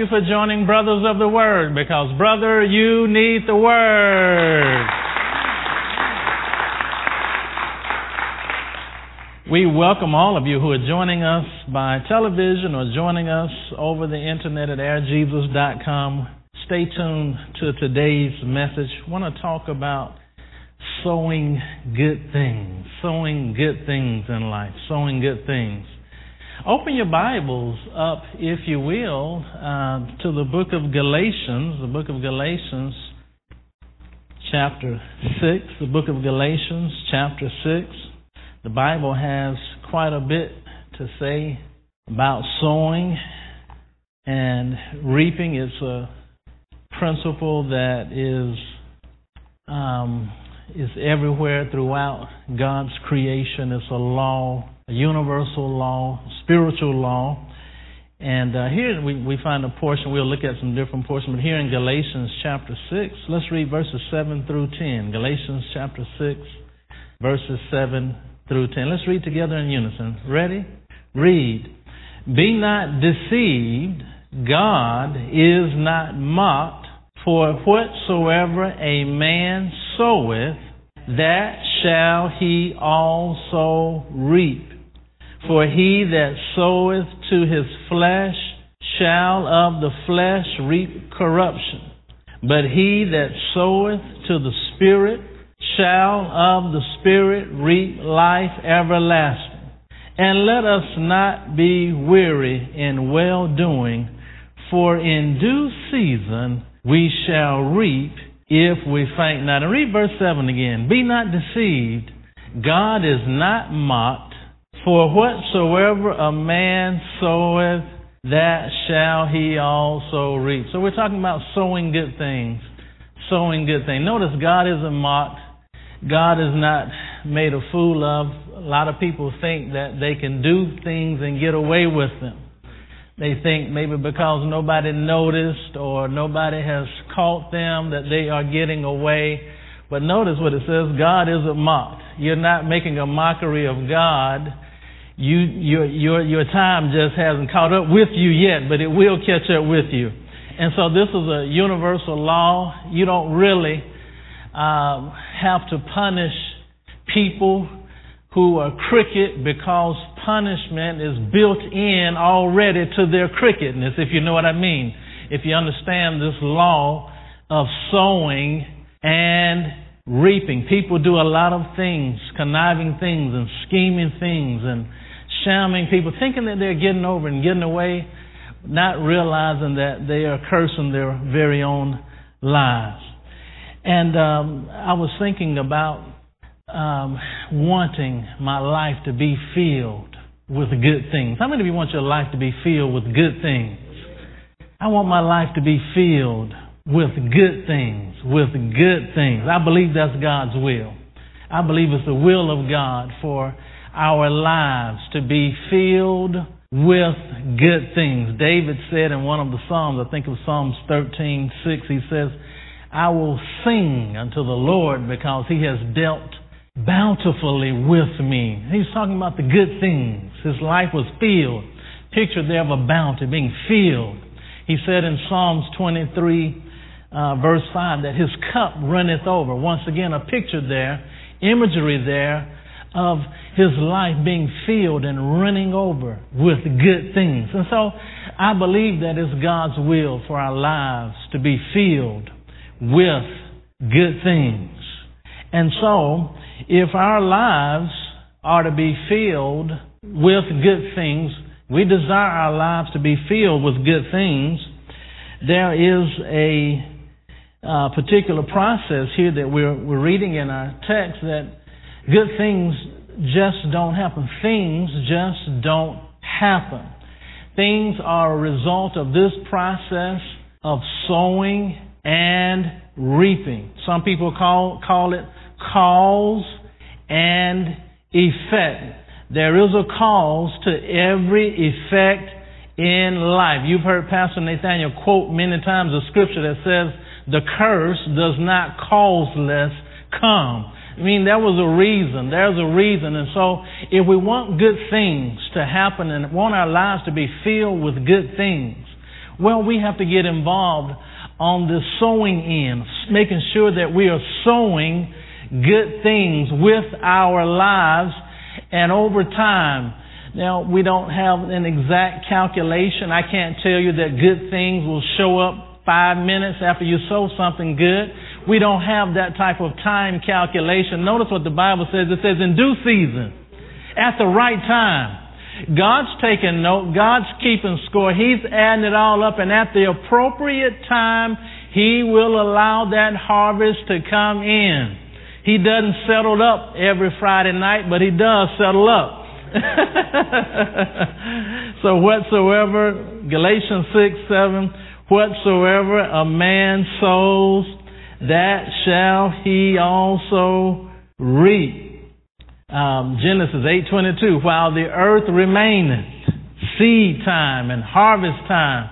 you for joining Brothers of the Word because, brother, you need the Word. We welcome all of you who are joining us by television or joining us over the internet at airjesus.com. Stay tuned to today's message. I want to talk about sowing good things, sowing good things in life, sowing good things. Open your Bibles up, if you will, uh, to the book of Galatians, the book of Galatians, chapter 6, the book of Galatians, chapter 6. The Bible has quite a bit to say about sowing and reaping. It's a principle that is um, is everywhere throughout God's creation. It's a law, a universal law, spiritual law. And uh, here we, we find a portion, we'll look at some different portions, but here in Galatians chapter 6, let's read verses 7 through 10. Galatians chapter 6, verses 7 through 10. Let's read together in unison. Ready? Read. Be not deceived. God is not mocked. For whatsoever a man soweth, that shall he also reap. For he that soweth to his flesh shall of the flesh reap corruption. But he that soweth to the Spirit shall of the Spirit reap life everlasting. And let us not be weary in well doing, for in due season we shall reap if we faint not. And read verse 7 again. Be not deceived. God is not mocked, for whatsoever a man soweth, that shall he also reap. So we're talking about sowing good things. Sowing good things. Notice God isn't mocked. God is not made a fool of. A lot of people think that they can do things and get away with them. They think maybe because nobody noticed or nobody has caught them that they are getting away. But notice what it says God isn't mocked. You're not making a mockery of God. You, your, your, your time just hasn't caught up with you yet, but it will catch up with you. And so this is a universal law. You don't really um, have to punish people who are crooked because punishment is built in already to their crookedness, if you know what I mean. If you understand this law of sowing and reaping. People do a lot of things, conniving things and scheming things and shamming people, thinking that they're getting over and getting away, not realizing that they are cursing their very own lives. And um, I was thinking about um, wanting my life to be filled with good things. How many of you want your life to be filled with good things? I want my life to be filled with good things, with good things. I believe that's God's will. I believe it's the will of God for our lives to be filled with good things. David said in one of the Psalms, I think it was Psalms 13, 6, he says, I will sing unto the Lord because he has dealt bountifully with me. He's talking about the good things. His life was filled. Picture there of a bounty being filled. He said in Psalms 23, uh, verse 5, that his cup runneth over. Once again, a picture there, imagery there of his life being filled and running over with good things. And so I believe that it's God's will for our lives to be filled with good things. And so, if our lives are to be filled with good things, we desire our lives to be filled with good things, there is a uh, particular process here that we're, we're reading in our text that good things just don't happen. Things just don't happen. Things are a result of this process of sowing and reaping. Some people call, call it cause and effect. There is a cause to every effect in life. You've heard Pastor Nathaniel quote many times a scripture that says, the curse does not causeless come. I mean, there was a reason. There's a reason. And so, if we want good things to happen and want our lives to be filled with good things, Well, we have to get involved on the sowing end, making sure that we are sowing good things with our lives and over time. Now, we don't have an exact calculation. I can't tell you that good things will show up five minutes after you sow something good. We don't have that type of time calculation. Notice what the Bible says. It says in due season, at the right time. God's taking note. God's keeping score. He's adding it all up. And at the appropriate time, He will allow that harvest to come in. He doesn't settle up every Friday night, but He does settle up. so whatsoever, Galatians 6, 7, whatsoever a man sows, that shall he also reap. Um, Genesis 8:22. While the earth remaineth, seed time and harvest time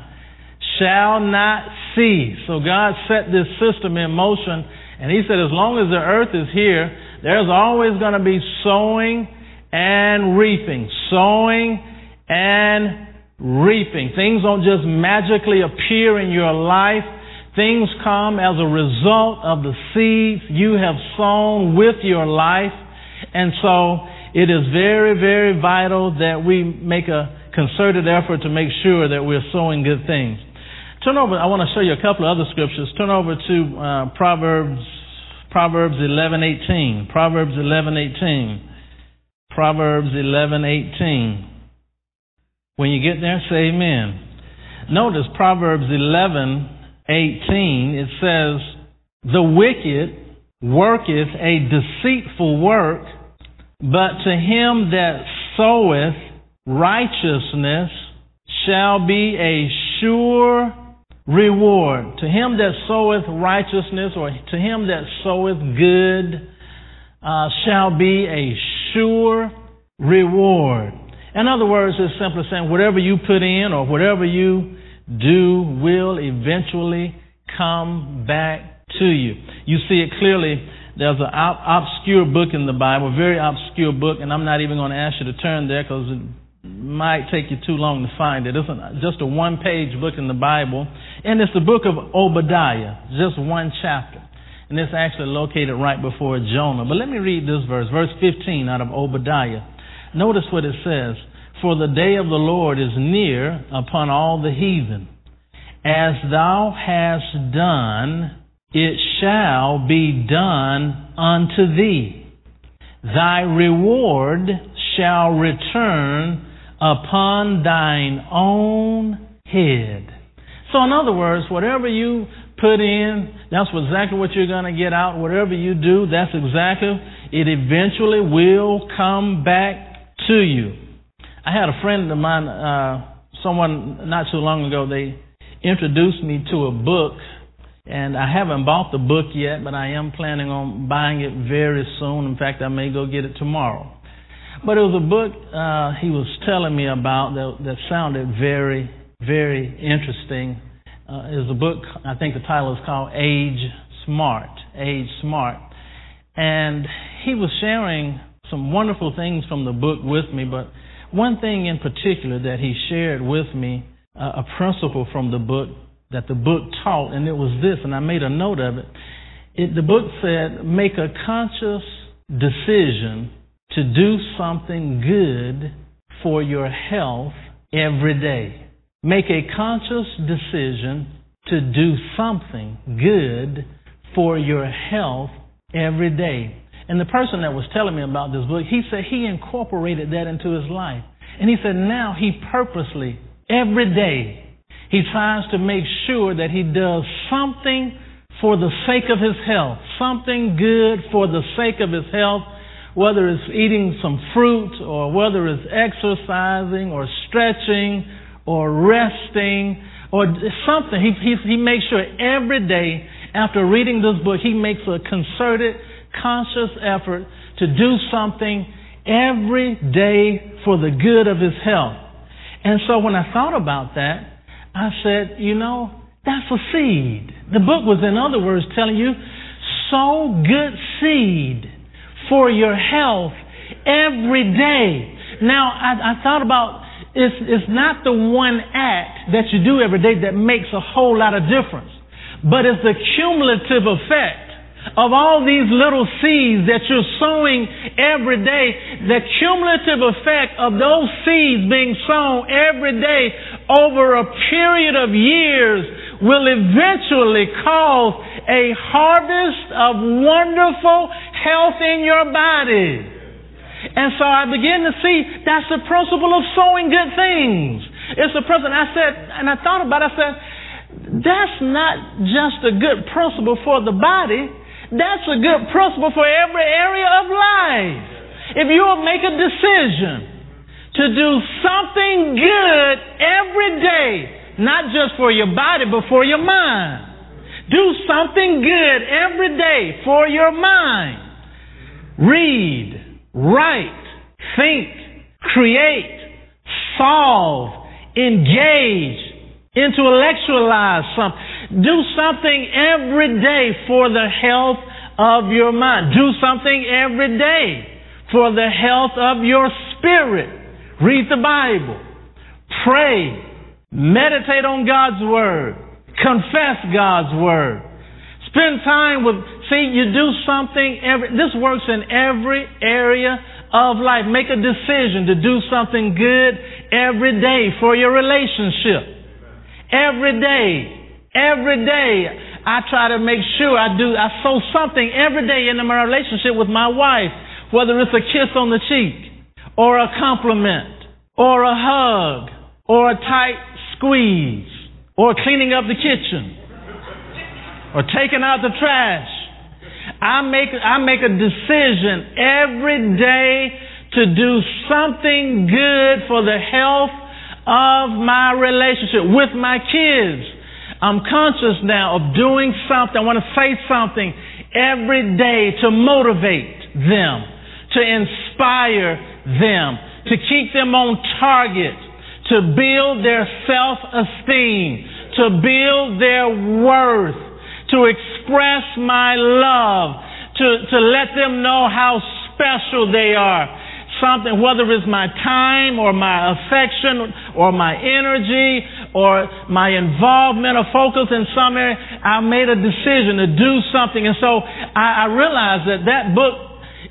shall not cease. So God set this system in motion, and He said, as long as the earth is here, there's always going to be sowing and reaping. Sowing and reaping. Things don't just magically appear in your life. Things come as a result of the seeds you have sown with your life. And so it is very, very vital that we make a concerted effort to make sure that we're sowing good things. Turn over, I want to show you a couple of other scriptures. Turn over to uh, Proverbs, Proverbs 11:18. Proverbs 11:18. Proverbs 11:18. When you get there, say amen. Notice Proverbs 11:18. It says, "The wicked worketh a deceitful work, but to him that soweth righteousness shall be a sure reward. To him that soweth righteousness, or to him that soweth good, uh, shall be a sure reward. In other words, it's simply saying whatever you put in or whatever you do will eventually come back to you. You see it clearly. There's an obscure book in the Bible, very obscure book, and I'm not even going to ask you to turn there because it might take you too long to find it. It's just a one page book in the Bible, and it's the book of Obadiah, just one chapter and it's actually located right before Jonah. But let me read this verse, verse 15 out of Obadiah. Notice what it says For the day of the Lord is near upon all the heathen. As thou hast done, it shall be done unto thee. Thy reward shall return upon thine own head. So, in other words, whatever you put in, that's exactly what you're going to get out. Whatever you do, that's exactly, it eventually will come back to you. I had a friend of mine, uh, someone not too long ago, they introduced me to a book, and I haven't bought the book yet, but I am planning on buying it very soon. In fact, I may go get it tomorrow. But it was a book uh, he was telling me about that, that sounded very, very interesting uh, is a book, I think the title is called Age Smart. Age Smart. And he was sharing some wonderful things from the book with me, but one thing in particular that he shared with me, uh, a principle from the book that the book taught, and it was this, and I made a note of it. it the book said, make a conscious decision to do something good for your health every day. Make a conscious decision to do something good for your health every day. And the person that was telling me about this book, he said he incorporated that into his life. And he said now he purposely, every day, he tries to make sure that he does something for the sake of his health, something good for the sake of his health, whether it's eating some fruit or whether it's exercising or stretching or resting or something. He, he, he makes sure every day after reading this book, he makes a concerted, conscious effort to do something every day for the good of his health. And so when I thought about that, I said, you know, that's a seed. The book was, in other words, telling you, sow good seed for your health every day. Now, I, I thought about it's, it's not the one act that you do every day that makes a whole lot of difference, but it's the cumulative effect of all these little seeds that you're sowing every day, the cumulative effect of those seeds being sown every day over a period of years will eventually cause a harvest of wonderful health in your body. And so I begin to see that's the principle of sowing good things. It's a principle. I said, and I thought about it, I said, that's not just a good principle for the body, that's a good principle for every area of life. If you will make a decision to do something good every day, not just for your body, but for your mind. Do something good every day for your mind. Read, write, think, create, solve, engage, intellectualize something. Do something every day for the health of your mind. Do something every day for the health of your spirit. Read the Bible. Pray. Meditate on God's Word. Confess God's Word. Spend time with See, you do something every, this works in every area of life. Make a decision to do something good every day for your relationship. Every day. Every day. I try to make sure I do, I sow something every day into my relationship with my wife, whether it's a kiss on the cheek, or a compliment, or a hug, or a tight squeeze, or cleaning up the kitchen, or taking out the trash I make, I make a decision every day to do something good for the health of my relationship with my kids. I'm conscious now of doing something. I want to say something every day to motivate them, to inspire them, to keep them on target, to build their self esteem, to build their worth, to express my love, to, to let them know how special they are. Something, whether it's my time or my affection or my energy or my involvement or focus in some area, I made a decision to do something. And so I, I realized that that book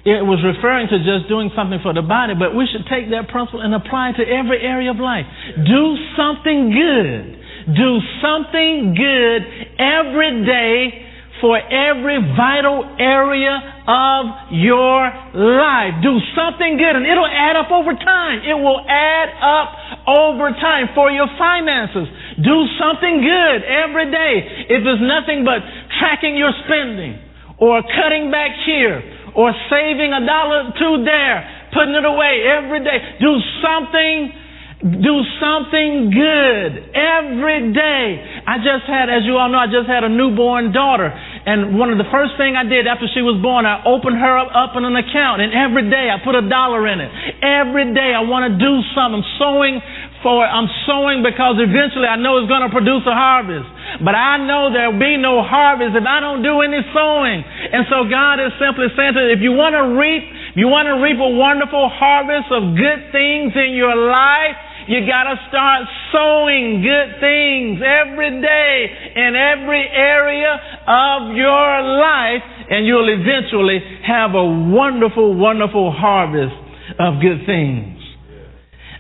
it was referring to just doing something for the body, but we should take that principle and apply it to every area of life. Do something good. Do something good every day for every vital area of your life. Do something good and it'll add up over time. It will add up over time for your finances. Do something good every day. If it's nothing but tracking your spending or cutting back here or saving a dollar or two there, putting it away every day. Do something do something good every day. I just had, as you all know, I just had a newborn daughter. And one of the first thing I did after she was born, I opened her up, up in an account. And every day I put a dollar in it. Every day I want to do something. I'm sowing for. I'm sowing because eventually I know it's going to produce a harvest. But I know there'll be no harvest if I don't do any sowing. And so God is simply saying to if you want to reap, you want to reap a wonderful harvest of good things in your life, you got to start sowing good things every day in every area of your life, and you'll eventually have a wonderful, wonderful harvest of good things.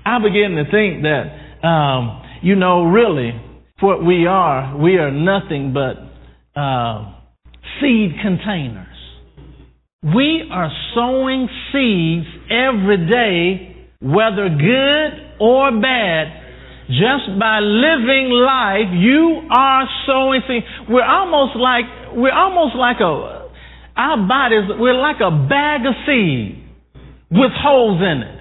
I begin to think that, um, you know, really, what we are, we are nothing but uh, seed containers. We are sowing seeds every day, whether good or bad, just by living life, you are sowing seed. We're almost like we're almost like a our bodies. We're like a bag of seed with holes in it.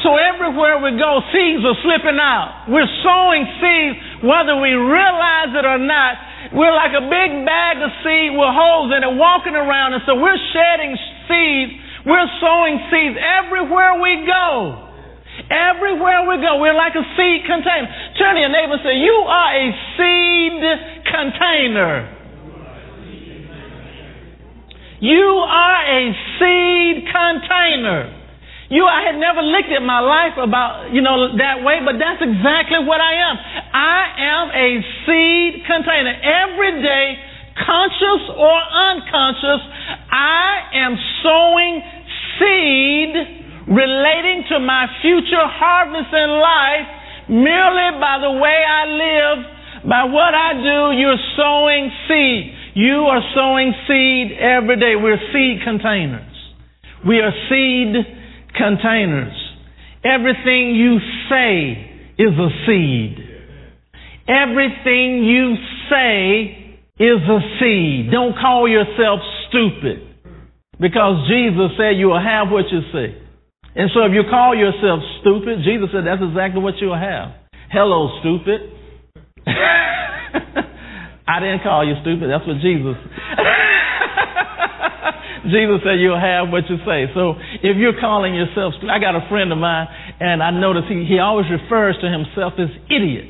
So everywhere we go, seeds are slipping out. We're sowing seeds whether we realize it or not. We're like a big bag of seed with holes in it, walking around, and so we're shedding seeds. We're sowing seeds everywhere we go. Everywhere we go, we're like a seed container. Turn to your neighbor and say, You are a seed container. You are a seed container. You, I had never looked at my life about, you know, that way, but that's exactly what I am. I am a seed container. Every day, conscious or unconscious, I am sowing seed relating to my future harvest in life merely by the way I live, by what I do. You're sowing seed. You are sowing seed every day. We're seed containers. We are seed containers. Everything you say is a seed. Everything you say is a seed. Don't call yourself stupid because Jesus said you will have what you say. And so if you call yourself stupid, Jesus said that's exactly what you'll have. Hello, stupid. I didn't call you stupid. That's what Jesus Jesus said you'll have what you say. So if you're calling yourself, I got a friend of mine, and I notice he, he always refers to himself as idiot.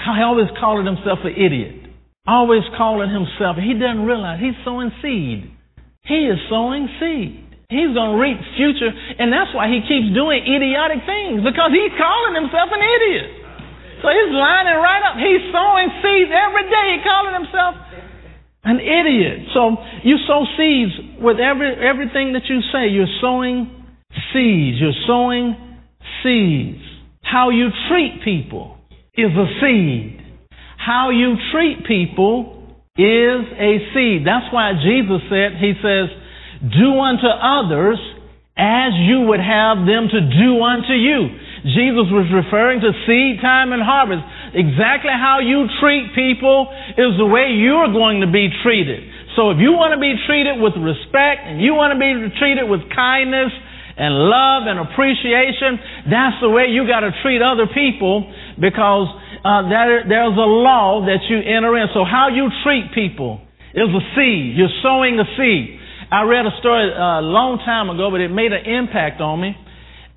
He always calling himself an idiot. Always calling himself. He doesn't realize he's sowing seed. He is sowing seed. He's going to reap future, and that's why he keeps doing idiotic things because he's calling himself an idiot. So he's lining right up. He's sowing seeds every day. He's calling himself an idiot. So you sow seeds with every everything that you say. You're sowing seeds. You're sowing seeds. How you treat people is a seed. How you treat people is a seed. That's why Jesus said, He says, do unto others as you would have them to do unto you. Jesus was referring to seed time and harvest. Exactly how you treat people is the way you're going to be treated. So if you want to be treated with respect and you want to be treated with kindness and love and appreciation, that's the way you got to treat other people because uh, there, there's a law that you enter in. So how you treat people is a seed. You're sowing a seed. I read a story uh, a long time ago, but it made an impact on me.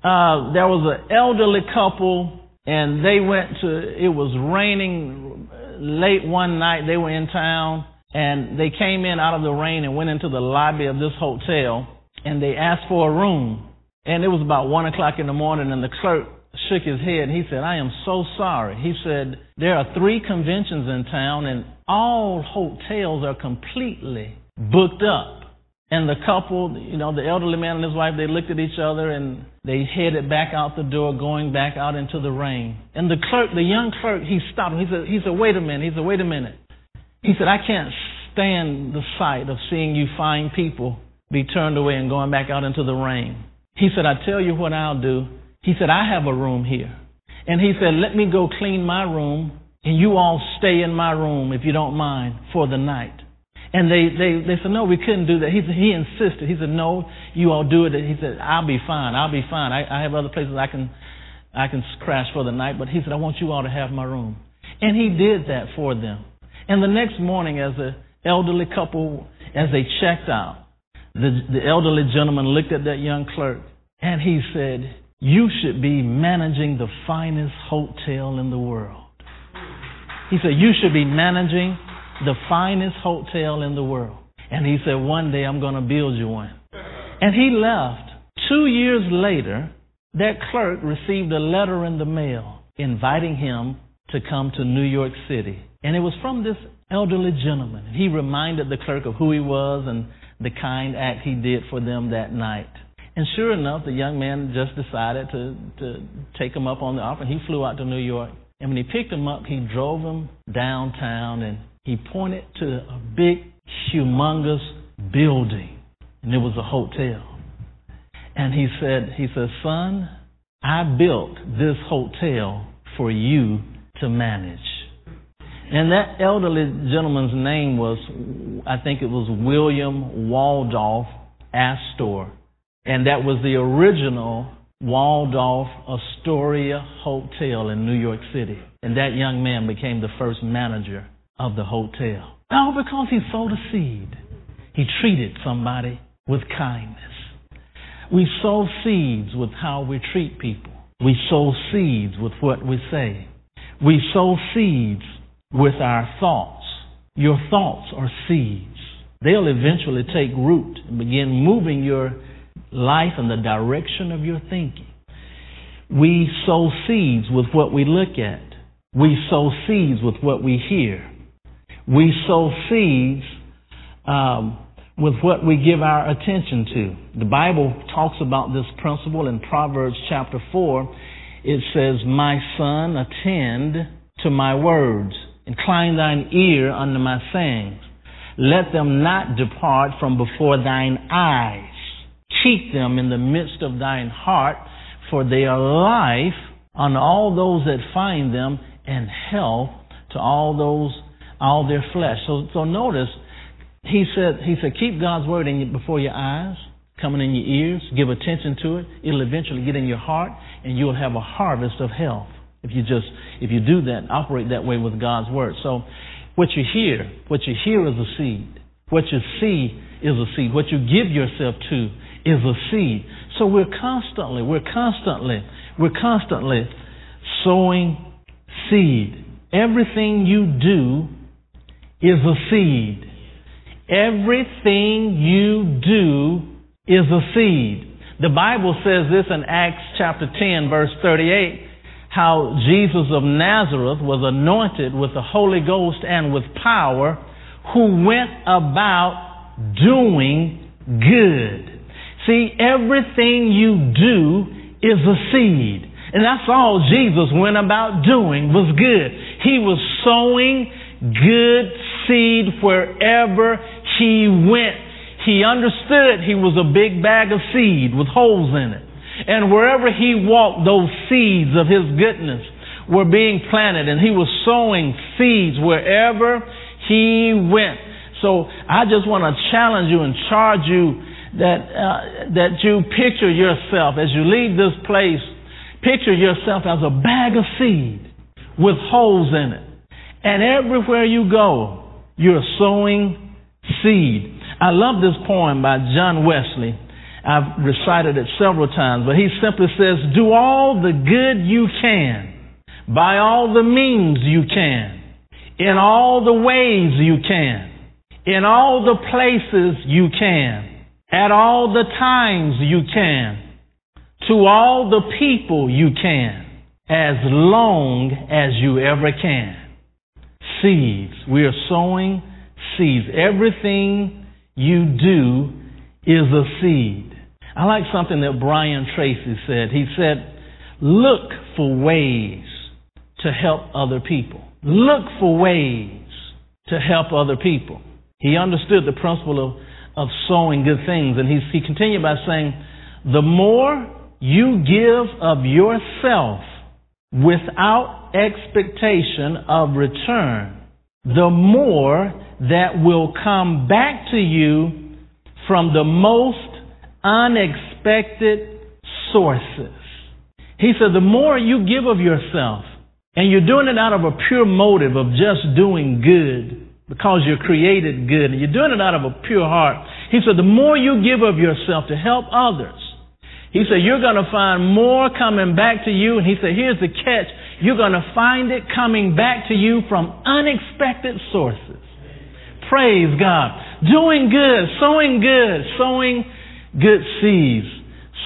Uh, there was an elderly couple and they went to, it was raining late one night. They were in town and they came in out of the rain and went into the lobby of this hotel and they asked for a room. And it was about one o'clock in the morning and the clerk shook his head. He said, I am so sorry. He said, there are three conventions in town and all hotels are completely booked up. And the couple, you know, the elderly man and his wife, they looked at each other and they headed back out the door, going back out into the rain. And the clerk, the young clerk, he stopped. him. He said, he said, wait a minute. He said, wait a minute. He said, I can't stand the sight of seeing you fine people be turned away and going back out into the rain. He said, I tell you what I'll do. He said, I have a room here. And he said, let me go clean my room and you all stay in my room if you don't mind for the night. And they, they, they said, no, we couldn't do that. He, he insisted. He said, no, you all do it. He said, I'll be fine. I'll be fine. I, I have other places I can, I can crash for the night. But he said, I want you all to have my room. And he did that for them. And the next morning, as the elderly couple, as they checked out, the, the elderly gentleman looked at that young clerk and he said, you should be managing the finest hotel in the world. He said, you should be managing the finest hotel in the world. And he said, One day I'm going to build you one. And he left. Two years later, that clerk received a letter in the mail inviting him to come to New York City. And it was from this elderly gentleman. He reminded the clerk of who he was and the kind act he did for them that night. And sure enough, the young man just decided to, to take him up on the offer. He flew out to New York. And when he picked him up, he drove him downtown and he pointed to a big, humongous building, and it was a hotel. And he said, he said, son, I built this hotel for you to manage. And that elderly gentleman's name was, I think it was William Waldorf Astor. And that was the original Waldorf Astoria Hotel in New York City. And that young man became the first manager of the hotel. All because he sowed a seed. He treated somebody with kindness. We sow seeds with how we treat people. We sow seeds with what we say. We sow seeds with our thoughts. Your thoughts are seeds. They'll eventually take root and begin moving your life and the direction of your thinking. We sow seeds with what we look at. We sow seeds with what we hear. We sow seeds um, with what we give our attention to. The Bible talks about this principle in Proverbs chapter 4. It says, My son, attend to my words. Incline thine ear unto my sayings. Let them not depart from before thine eyes. Keep them in the midst of thine heart, for they are life unto all those that find them, and health to all those, all their flesh. So, so notice, he said, he said, keep God's word in, before your eyes, coming in your ears, give attention to it. It'll eventually get in your heart, and you'll have a harvest of health. If you just, if you do that, operate that way with God's word. So, what you hear, what you hear is a seed. What you see is a seed. What you give yourself to is a seed. So we're constantly, we're constantly, we're constantly sowing seed. Everything you do is a seed. Everything you do is a seed. The Bible says this in Acts chapter 10 verse 38 how Jesus of Nazareth was anointed with the Holy Ghost and with power, who went about doing good. See, everything you do is a seed. And that's all Jesus went about doing was good. He was sowing good seed wherever he went. He understood he was a big bag of seed with holes in it. And wherever he walked, those seeds of his goodness were being planted, and he was sowing seeds wherever he went. So I just want to challenge you and charge you that uh, that you picture yourself as you leave this place. Picture yourself as a bag of seed with holes in it, and everywhere you go, you're sowing seed. I love this poem by John Wesley. I've recited it several times, but he simply says, do all the good you can, by all the means you can, in all the ways you can, in all the places you can, at all the times you can, to all the people you can, as long as you ever can. Seeds. We are sowing seeds. Everything you do is a seed. I like something that Brian Tracy said. He said, look for ways to help other people. Look for ways to help other people. He understood the principle of, of sowing good things. And he, he continued by saying, the more you give of yourself without expectation of return, the more that will come back to you from the most unexpected sources. He said, the more you give of yourself, and you're doing it out of a pure motive of just doing good, because you're created good, and you're doing it out of a pure heart, he said, the more you give of yourself to help others, he said, you're going to find more coming back to you. And he said, here's the catch. You're going to find it coming back to you from unexpected sources. Praise God. Doing good, sowing good, sowing good seeds,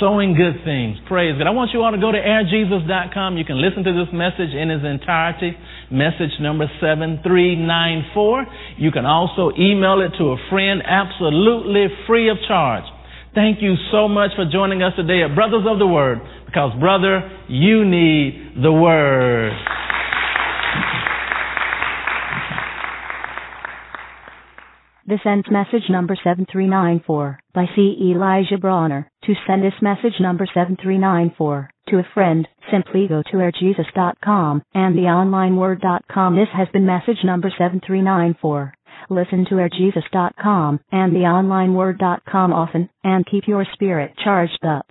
sowing good things. Praise God. I want you all to go to airjesus.com. You can listen to this message in its entirety. Message number 7394. You can also email it to a friend absolutely free of charge. Thank you so much for joining us today at Brothers of the Word because, brother, you need the Word. This ends message number 7394 by C. Elijah Bronner. To send this message number 7394 to a friend, simply go to airjesus.com and theonlineword.com. This has been message number 7394. Listen to airjesus.com and theonlineword.com often and keep your spirit charged up.